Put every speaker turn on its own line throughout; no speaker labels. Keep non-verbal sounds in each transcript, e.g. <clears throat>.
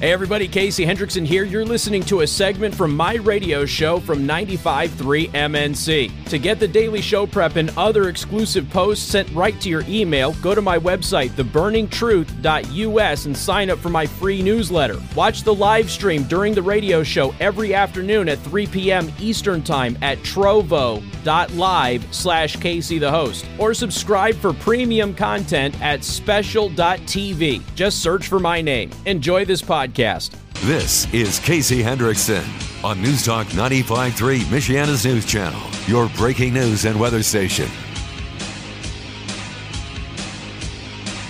Hey everybody, Casey Hendrickson here. You're listening to a segment from my radio show from 95.3 MNC. To get the daily show prep and other exclusive posts sent right to your email, go to my website, theburningtruth.us, and sign up for my free newsletter. Watch the live stream during the radio show every afternoon at 3 p.m. Eastern Time at trovo.live slash Casey the host. Or subscribe for premium content at special.tv. Just search for my name. Enjoy this podcast podcast.
This is Casey Hendrickson on News Talk 95.3, Michiana's news channel, your breaking news and weather station.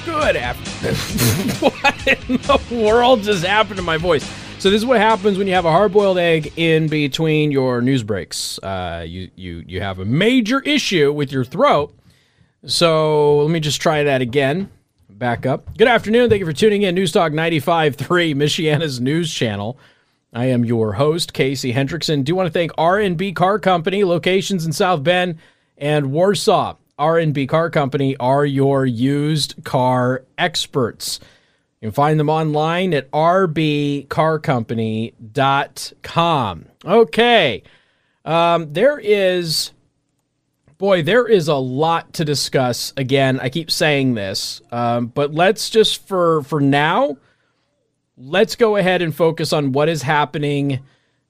Good afternoon. <laughs> what in the world just happened to my voice? So this is what happens when you have a hard-boiled egg in between your news breaks. Uh, you you you have a major issue with your throat. So let me just try that again back up. Good afternoon. Thank you for tuning in. News Talk 95.3, Michiana's news channel. I am your host, Casey Hendrickson. Do want to thank R&B Car Company, locations in South Bend and Warsaw. R&B Car Company are your used car experts. You can find them online at rbcarcompany.com. Okay. Um, there is boy, there is a lot to discuss. Again, I keep saying this, um, but let's just for for now, let's go ahead and focus on what is happening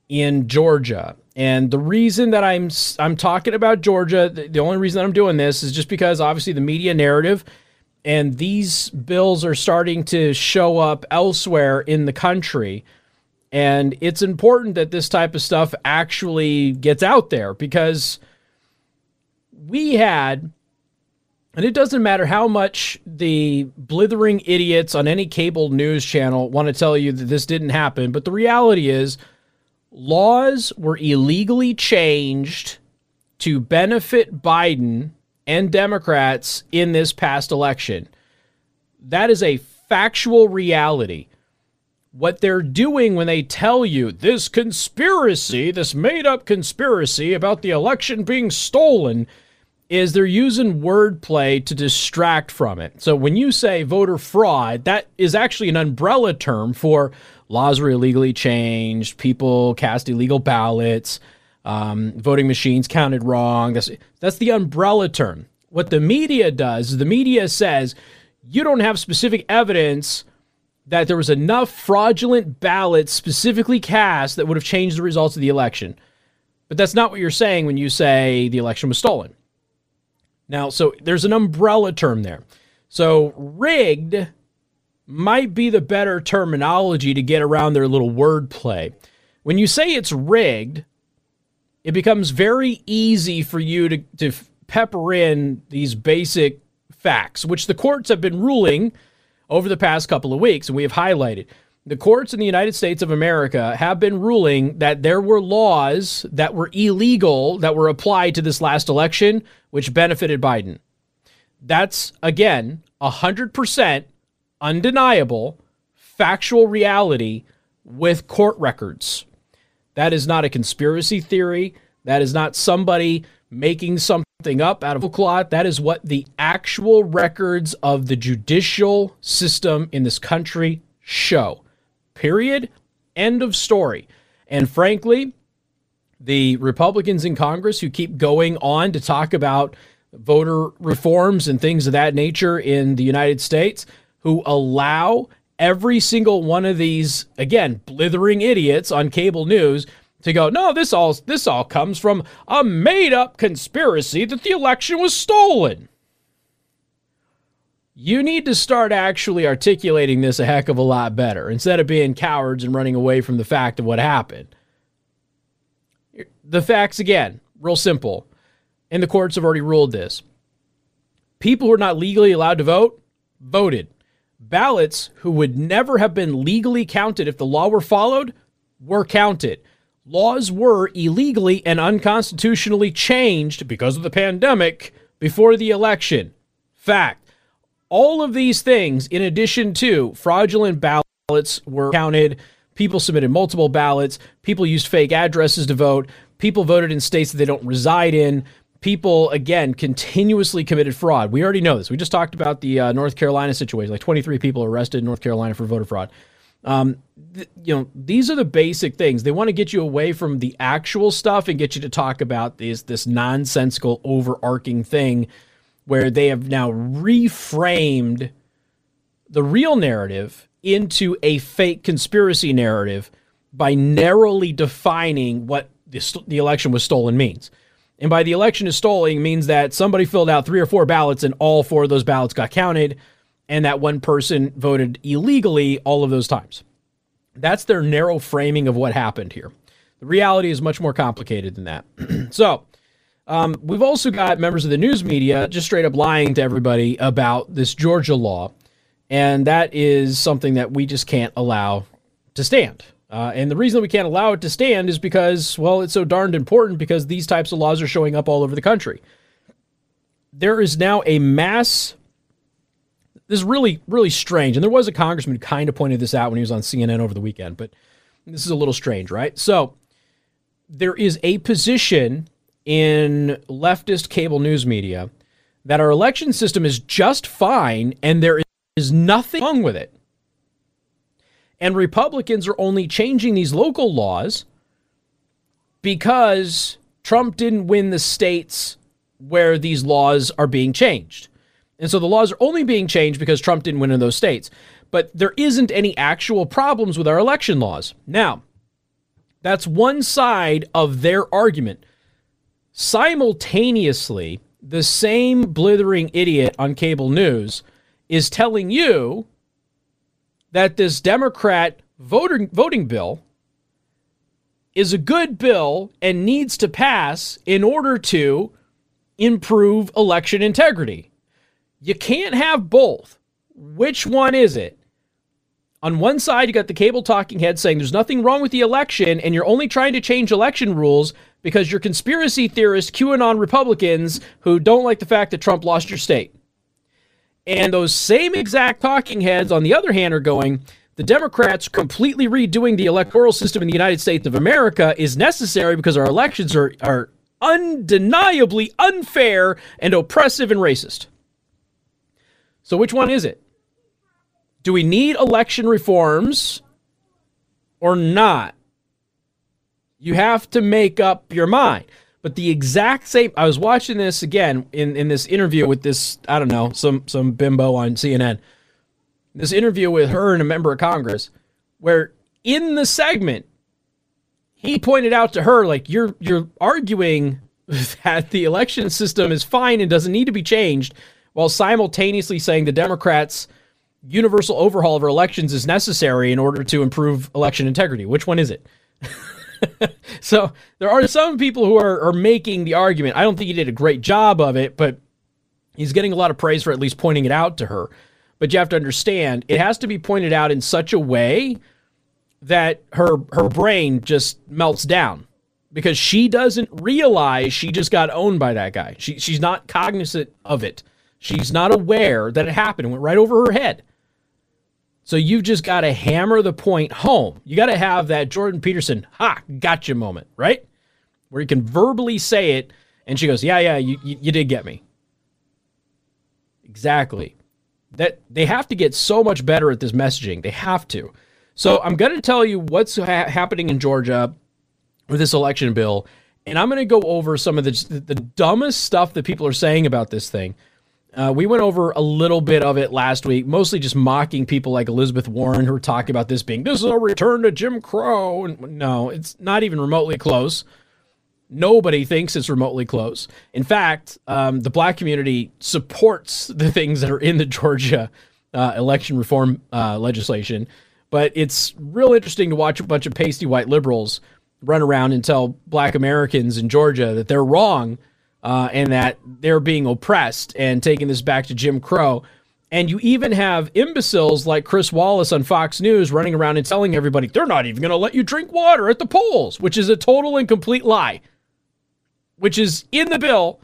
in Georgia. And the reason that I'm I'm talking about Georgia, the, the only reason I'm doing this is just because obviously the media narrative and these bills are starting to show up elsewhere in the country. And it's important that this type of stuff actually gets out there because we had, and it doesn't matter how much the blithering idiots on any cable news channel want to tell you that this didn't happen, but the reality is laws were illegally changed to benefit Biden and Democrats in this past election. That is a factual reality. What they're doing when they tell you this conspiracy, this made up conspiracy about the election being stolen, is they're using wordplay to distract from it. So when you say voter fraud, that is actually an umbrella term for laws were illegally changed, people cast illegal ballots, um, voting machines counted wrong. That's that's the umbrella term. What the media does, the media says you don't have specific evidence that there was enough fraudulent ballots specifically cast that would have changed the results of the election. But that's not what you're saying when you say the election was stolen. Now, so there's an umbrella term there. So rigged might be the better terminology to get around their little wordplay. When you say it's rigged, it becomes very easy for you to, to pepper in these basic facts, which the courts have been ruling over the past couple of weeks, and we have highlighted. The courts in the United States of America have been ruling that there were laws that were illegal that were applied to this last election, which benefited Biden. That's, again, 100% undeniable, factual reality with court records. That is not a conspiracy theory. That is not somebody making something up out of a cloth. That is what the actual records of the judicial system in this country show. Period. End of story. And frankly, the Republicans in Congress who keep going on to talk about voter reforms and things of that nature in the United States, who allow every single one of these, again, blithering idiots on cable news to go, no, this all this all comes from a made-up conspiracy that the election was stolen you need to start actually articulating this a heck of a lot better instead of being cowards and running away from the fact of what happened. The facts, again, real simple. And the courts have already ruled this. People who are not legally allowed to vote voted. Ballots who would never have been legally counted if the law were followed were counted. Laws were illegally and unconstitutionally changed because of the pandemic before the election. Fact all of these things, in addition to fraudulent ballots, were counted. People submitted multiple ballots. People used fake addresses to vote. People voted in states that they don't reside in. People, again, continuously committed fraud. We already know this. We just talked about the uh, North Carolina situation. Like 23 people arrested in North Carolina for voter fraud. Um, th- you know, these are the basic things. They want to get you away from the actual stuff and get you to talk about this this nonsensical, overarching thing where they have now reframed the real narrative into a fake conspiracy narrative by narrowly defining what the, the election was stolen means. And by the election is stolen means that somebody filled out three or four ballots and all four of those ballots got counted and that one person voted illegally all of those times. That's their narrow framing of what happened here. The reality is much more complicated than that. <clears throat> so, um, we've also got members of the news media just straight up lying to everybody about this Georgia law. And that is something that we just can't allow to stand. Uh, and the reason that we can't allow it to stand is because, well, it's so darned important because these types of laws are showing up all over the country. There is now a mass. This is really, really strange. And there was a congressman who kind of pointed this out when he was on CNN over the weekend, but this is a little strange, right? So there is a position in leftist cable news media that our election system is just fine and there is nothing wrong with it. And Republicans are only changing these local laws because Trump didn't win the states where these laws are being changed. And so the laws are only being changed because Trump didn't win in those states. But there isn't any actual problems with our election laws. Now, that's one side of their argument. Simultaneously, the same blithering idiot on cable news is telling you that this Democrat voting voting bill is a good bill and needs to pass in order to improve election integrity. You can't have both. Which one is it? On one side, you got the cable talking head saying there's nothing wrong with the election and you're only trying to change election rules because you're conspiracy theorists, QAnon Republicans who don't like the fact that Trump lost your state. And those same exact talking heads, on the other hand, are going, the Democrats completely redoing the electoral system in the United States of America is necessary because our elections are, are undeniably unfair and oppressive and racist. So, which one is it? Do we need election reforms or not? You have to make up your mind. But the exact same I was watching this again in, in this interview with this, I don't know, some some bimbo on CNN. This interview with her and a member of Congress, where in the segment, he pointed out to her, like, you're you're arguing <laughs> that the election system is fine and doesn't need to be changed, while simultaneously saying the Democrats' universal overhaul of our elections is necessary in order to improve election integrity. Which one is it? <laughs> <laughs> so there are some people who are, are making the argument. I don't think he did a great job of it, but he's getting a lot of praise for at least pointing it out to her. But you have to understand, it has to be pointed out in such a way that her her brain just melts down because she doesn't realize she just got owned by that guy. She she's not cognizant of it. She's not aware that it happened. It went right over her head. So you've just got to hammer the point home. You got to have that Jordan Peterson, ha, gotcha moment, right? Where you can verbally say it, and she goes, yeah, yeah, you, you, you did get me. Exactly. That they have to get so much better at this messaging. They have to. So I'm going to tell you what's ha- happening in Georgia with this election bill, and I'm going to go over some of the, the dumbest stuff that people are saying about this thing. Uh, we went over a little bit of it last week, mostly just mocking people like Elizabeth Warren who are talking about this being this is a return to Jim Crow. And no, it's not even remotely close. Nobody thinks it's remotely close. In fact, um, the black community supports the things that are in the Georgia uh, election reform uh, legislation. But it's real interesting to watch a bunch of pasty white liberals run around and tell black Americans in Georgia that they're wrong uh, and that they're being oppressed and taking this back to Jim Crow. And you even have imbeciles like Chris Wallace on Fox News running around and telling everybody they're not even going to let you drink water at the polls, which is a total and complete lie, which is in the bill.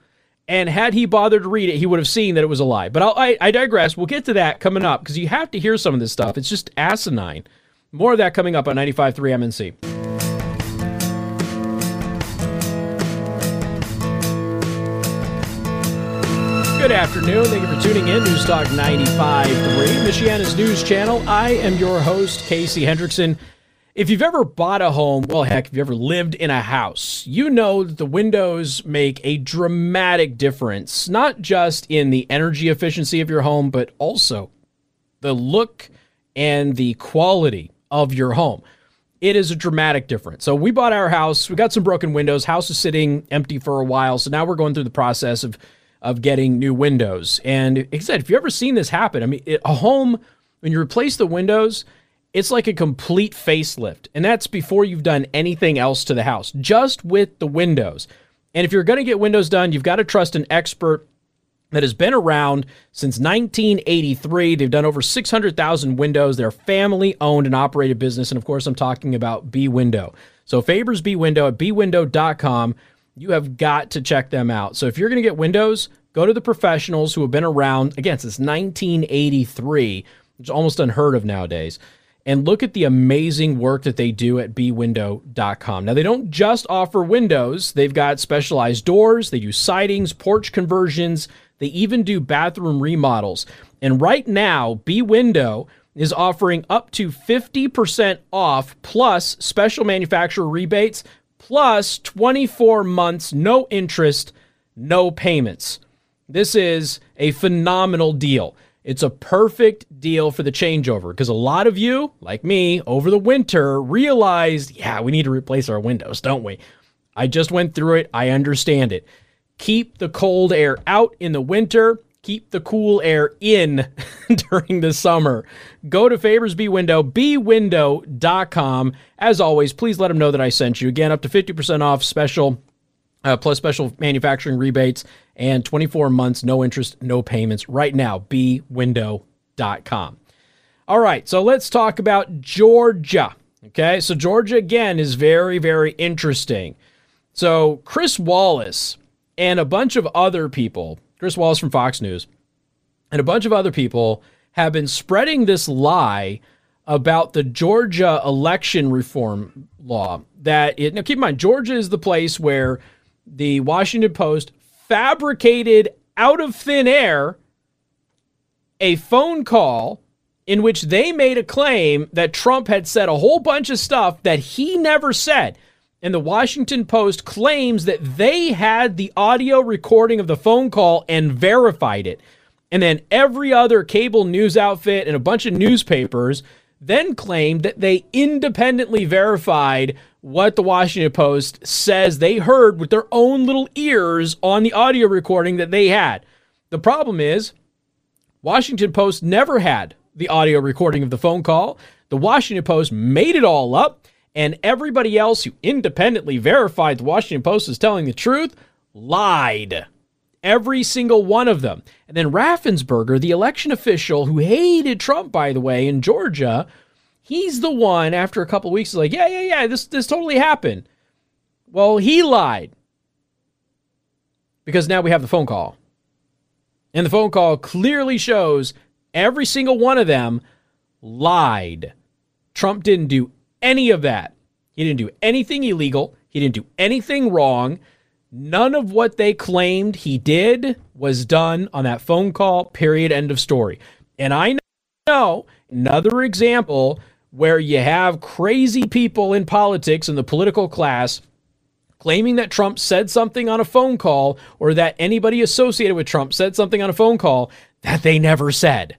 And had he bothered to read it, he would have seen that it was a lie. But I, I digress. We'll get to that coming up because you have to hear some of this stuff. It's just asinine. More of that coming up on 95.3 MNC. Good afternoon. Thank you for tuning in. News Talk 95.3, Michiana's news channel. I am your host, Casey Hendrickson. If you've ever bought a home, well, heck, if you ever lived in a house, you know that the windows make a dramatic difference, not just in the energy efficiency of your home, but also the look and the quality of your home. It is a dramatic difference. So we bought our house. We got some broken windows. House is sitting empty for a while. So now we're going through the process of of getting new windows. And like I said, if you've ever seen this happen, I mean, it, a home, when you replace the windows, it's like a complete facelift. And that's before you've done anything else to the house, just with the windows. And if you're going to get windows done, you've got to trust an expert that has been around since 1983. They've done over 600,000 windows. They're family owned and operated business. And of course, I'm talking about B Window. So Faber's B Window at bwindow.com you have got to check them out. So if you're going to get windows, go to the professionals who have been around again since 1983, which is almost unheard of nowadays. And look at the amazing work that they do at bwindow.com. Now, they don't just offer windows, they've got specialized doors, they do sidings, porch conversions, they even do bathroom remodels. And right now, B Window is offering up to 50% off plus special manufacturer rebates plus 24 months, no interest, no payments. This is a phenomenal deal. It's a perfect deal for the changeover because a lot of you, like me, over the winter realized, yeah, we need to replace our windows, don't we? I just went through it. I understand it. Keep the cold air out in the winter keep the cool air in <laughs> during the summer. Go to Favors B Window, bwindow.com. As always, please let them know that I sent you. Again, up to 50% off special, uh, plus special manufacturing rebates and 24 months, no interest, no payments right now. bwindow.com. All right, so let's talk about Georgia. Okay, so Georgia again is very, very interesting. So Chris Wallace and a bunch of other people Chris Wallace from Fox News, and a bunch of other people have been spreading this lie about the Georgia election reform law. That it, now keep in mind, Georgia is the place where the Washington Post fabricated out of thin air a phone call in which they made a claim that Trump had said a whole bunch of stuff that he never said and the Washington Post claims that they had the audio recording of the phone call and verified it. And then every other cable news outfit and a bunch of newspapers then claimed that they independently verified what the Washington Post says they heard with their own little ears on the audio recording that they had. The problem is, Washington Post never had the audio recording of the phone call. The Washington Post made it all up and everybody else who independently verified the Washington Post is telling the truth lied. Every single one of them. And then Raffensperger, the election official who hated Trump, by the way, in Georgia, he's the one after a couple weeks is like, yeah, yeah, yeah, this this totally happened. Well, he lied. Because now we have the phone call. And the phone call clearly shows every single one of them lied. Trump didn't do any of that. He didn't do anything illegal. He didn't do anything wrong. None of what they claimed he did was done on that phone call, period, end of story. And I know another example where you have crazy people in politics and the political class claiming that Trump said something on a phone call or that anybody associated with Trump said something on a phone call that they never said.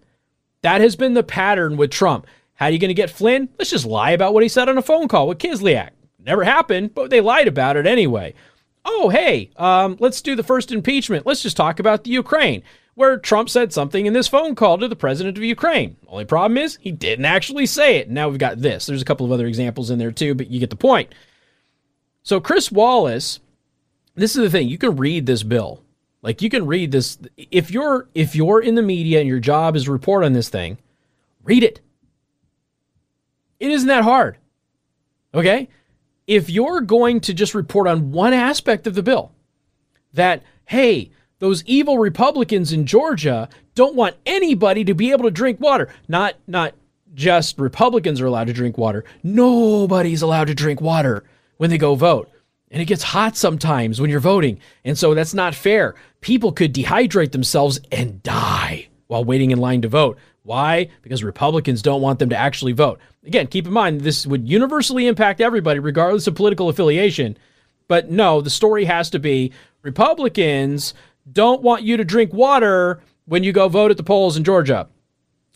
That has been the pattern with Trump. How are you going to get Flynn? Let's just lie about what he said on a phone call with Kislyak. Never happened, but they lied about it anyway. Oh, hey, um, let's do the first impeachment. Let's just talk about the Ukraine, where Trump said something in this phone call to the president of Ukraine. Only problem is he didn't actually say it. Now we've got this. There's a couple of other examples in there too, but you get the point. So Chris Wallace, this is the thing. You can read this bill. Like you can read this if you're if you're in the media and your job is report on this thing, read it. It isn't that hard. Okay? If you're going to just report on one aspect of the bill, that, hey, those evil Republicans in Georgia don't want anybody to be able to drink water. Not not just Republicans are allowed to drink water. Nobody's allowed to drink water when they go vote. And it gets hot sometimes when you're voting. And so that's not fair. People could dehydrate themselves and die while waiting in line to vote. Why? Because Republicans don't want them to actually vote. Again, keep in mind, this would universally impact everybody, regardless of political affiliation. But no, the story has to be Republicans don't want you to drink water when you go vote at the polls in Georgia.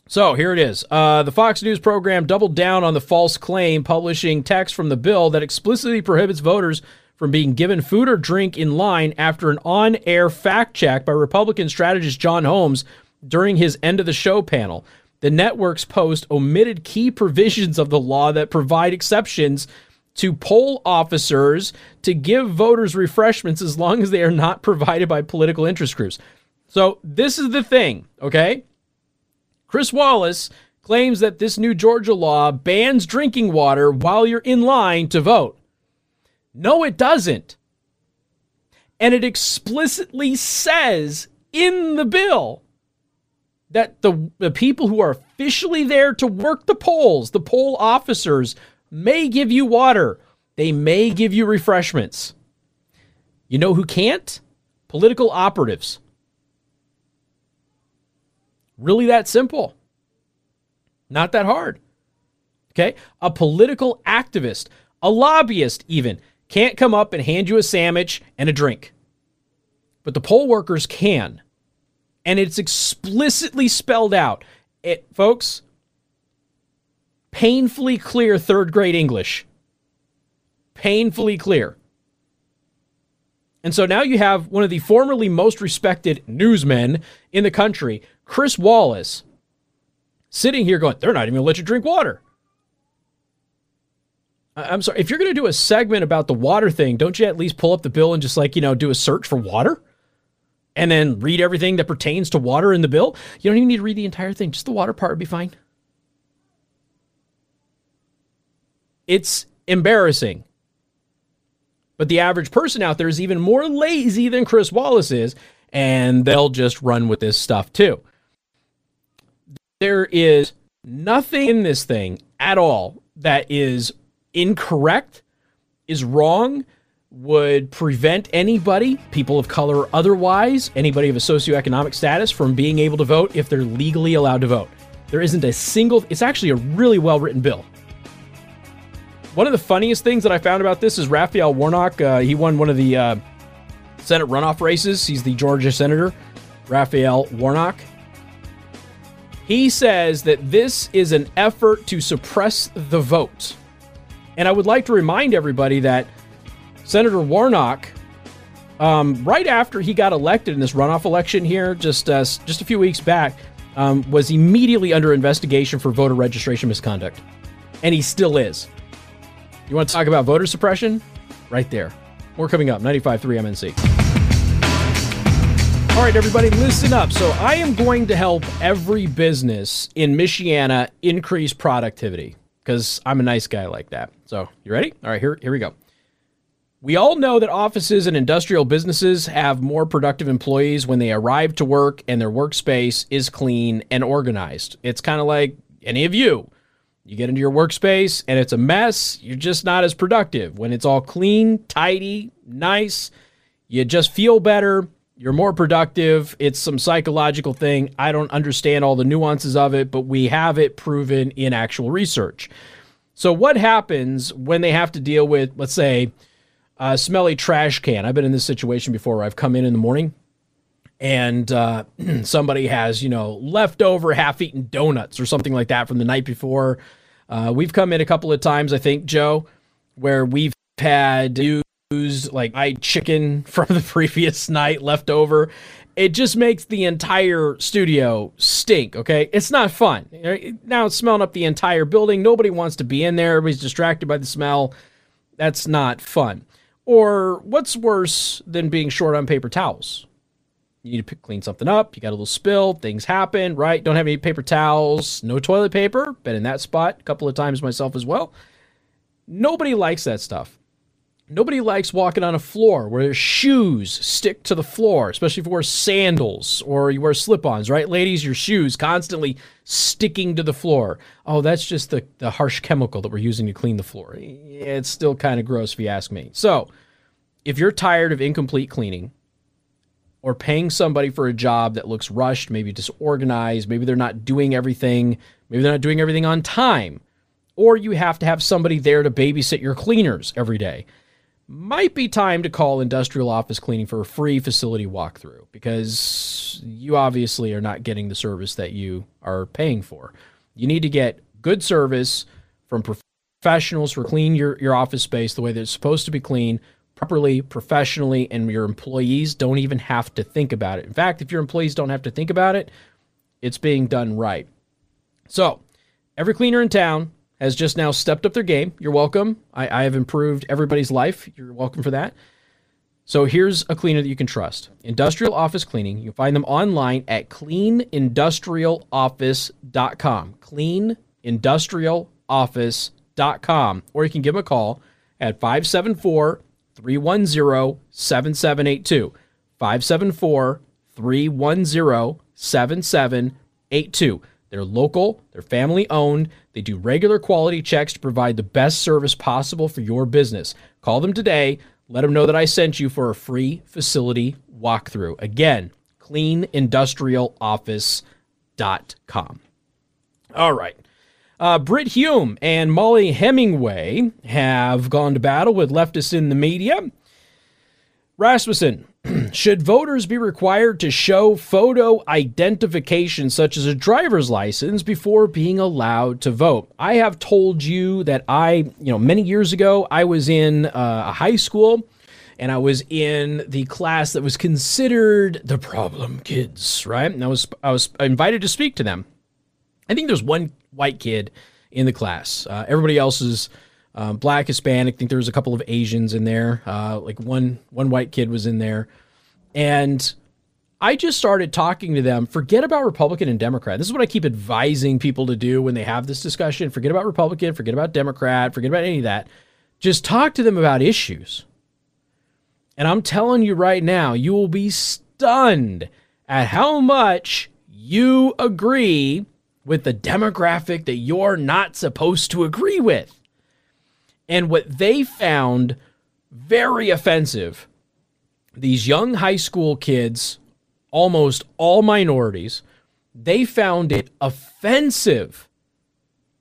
So here it is. Uh, the Fox News program doubled down on the false claim, publishing text from the bill that explicitly prohibits voters from being given food or drink in line after an on air fact check by Republican strategist Josh Holmes during his end of the show panel. The network's post omitted key provisions of the law that provide exceptions to poll officers to give voters refreshments as long as they are not provided by political interest groups. So, this is the thing, okay? Chris Wallace claims that this new Georgia law bans drinking water while you're in line to vote. No, it doesn't. And it explicitly says in the bill that the, the people who are officially there to work the polls, the poll officers, may give you water. They may give you refreshments. You know who can't? Political operatives. Really that simple. Not that hard. Okay? A political activist, a lobbyist, even, can't come up and hand you a sandwich and a drink. But the poll workers can. And it's explicitly spelled out. It, folks, painfully clear third grade English. Painfully clear. And so now you have one of the formerly most respected newsmen in the country, Chris Wallace, sitting here going, they're not even going to let you drink water. I'm sorry, if you're going to do a segment about the water thing, don't you at least pull up the bill and just like, you know, do a search for water? And then read everything that pertains to water in the bill? You don't even need to read the entire thing, just the water part would be fine. It's embarrassing. But the average person out there is even more lazy than Chris Wallace is, and they'll just run with this stuff too. There is nothing in this thing at all that is incorrect, is wrong, would prevent anybody, people of color or otherwise, anybody of a socioeconomic status, from being able to vote if they're legally allowed to vote. There isn't a single, it's actually a really well written bill. One of the funniest things that I found about this is Raphael Warnock. Uh, he won one of the uh, Senate runoff races. He's the Georgia senator, Raphael Warnock. He says that this is an effort to suppress the vote. And I would like to remind everybody that Senator Warnock, um, right after he got elected in this runoff election here, just uh, just a few weeks back, um, was immediately under investigation for voter registration misconduct, and he still is. You want to talk about voter suppression? Right there. More coming up. 95.3 MNC. All right, everybody, listen up. So, I am going to help every business in Michiana increase productivity because I'm a nice guy like that. So, you ready? All right, here, here we go. We all know that offices and industrial businesses have more productive employees when they arrive to work and their workspace is clean and organized. It's kind of like any of you. You get into your workspace and it's a mess, you're just not as productive. When it's all clean, tidy, nice, you just feel better you're more productive. It's some psychological thing. I don't understand all the nuances of it, but we have it proven in actual research. So, what happens when they have to deal with, let's say, a smelly trash can? I've been in this situation before I've come in in the morning and uh, <clears throat> somebody has, you know, leftover half eaten donuts or something like that from the night before. Uh, we've come in a couple of times, I think, Joe, where we've had used like fried chicken <laughs> from the previous night left over. It just makes the entire studio stink, okay? It's not fun. Now it's smelling up the entire building. Nobody wants to be in there. Everybody's distracted by the smell. That's not fun. Or what's worse than being short on paper towels? You need to clean something up. You got a little spill. Things happen, right? Don't have any paper towels. No toilet paper. Been in that spot a couple of times myself as well. Nobody likes that stuff. Nobody likes walking on a floor where their shoes stick to the floor, especially if you wear sandals or you wear slip ons, right? Ladies, your shoes constantly sticking to the floor. Oh, that's just the, the harsh chemical that we're using to clean the floor. It's still kind of gross if you ask me. So, if you're tired of incomplete cleaning or paying somebody for a job that looks rushed, maybe disorganized, maybe they're not doing everything, maybe they're not doing everything on time, or you have to have somebody there to babysit your cleaners every day, might be time to call Industrial Office Cleaning for a free facility walkthrough because you obviously are not getting the service that you are paying for. You need to get good service from professionals for clean your, your office space the way that it's supposed to be clean properly, professionally, and your employees don't even have to think about it. In fact, if your employees don't have to think about it, it's being done right. So, every cleaner in town has just now stepped up their game. You're welcome. I, I have improved everybody's life. You're welcome for that. So here's a cleaner that you can trust. Industrial Office Cleaning. You can find them online at cleanindustrialoffice.com. Cleanindustrialoffice.com. Or you can give them a call at 574 310 7782. 574 310 7782. They're local, they're family owned, they do regular quality checks to provide the best service possible for your business. Call them today. Let them know that I sent you for a free facility walkthrough. Again, cleanindustrialoffice.com. All right. Uh, Brit Hume and Mollie Hemingway have gone to battle with leftists in the media. Rasmussen, <clears throat> should voters be required to show photo identification, such as a driver's license, before being allowed to vote? I have told you that I, you know, many years ago, I was in uh, a high school and I was in the class that was considered the problem kids, right? And I was I was invited to speak to them. I think there's one white kid in the class. Uh, everybody else is um, black, Hispanic. I think there was a couple of Asians in there. Uh, like one one white kid was in there, and I just started talking to them. Forget about Republican and Democrat. This is what I keep advising people to do when they have this discussion. Forget about Republican. Forget about Democrat. Forget about any of that. Just talk to them about issues. And I'm telling you right now, you will be stunned at how much you agree with the demographic that you're not supposed to agree with. And what they found very offensive, these young high school kids, almost all minorities, they found it offensive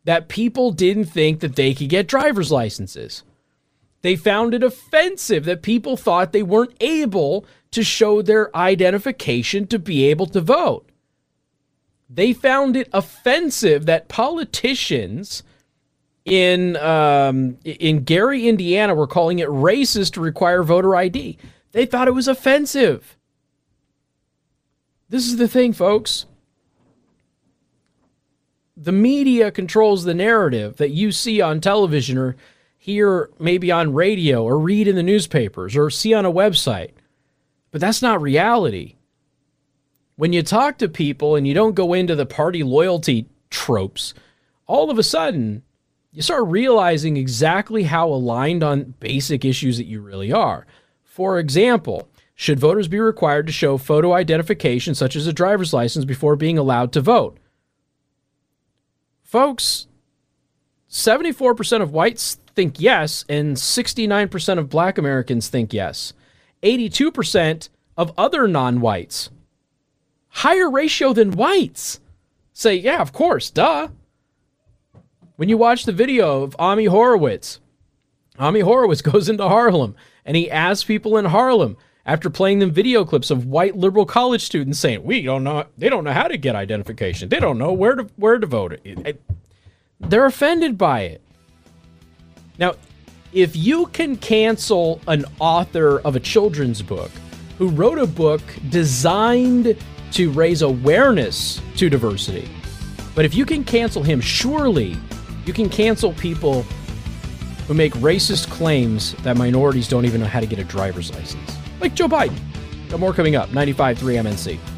that people didn't think that they could get driver's licenses. They found it offensive that people thought they weren't able to show their identification to be able to vote. They found it offensive that politicians in um, in Gary, Indiana, were calling it racist to require voter ID. They thought it was offensive. This is the thing, folks. The media controls the narrative that you see on television or hear maybe on radio or read in the newspapers or see on a website. But that's not reality when you talk to people and you don't go into the party loyalty tropes, all of a sudden you start realizing exactly how aligned on basic issues that you really are. For example, should voters be required to show photo identification, such as a driver's license, before being allowed to vote? Folks, 74% of whites think yes, and 69% of black Americans think yes. 82% of other non whites higher ratio than whites. Say, yeah, of course, duh. When you watch the video of Ami Horowitz, Ami Horowitz <laughs> goes into Harlem and he asks people in Harlem after playing them video clips of white liberal college students saying, "We don't know, they don't know how to get identification. They don't know where to where to vote." They're offended by it. Now, if you can cancel an author of a children's book who wrote a book designed to raise awareness to diversity. But if you can cancel him, surely you can cancel people who make racist claims that minorities don't even know how to get a driver's license. Like Joe Biden. Got more coming up. 95.3 MNC.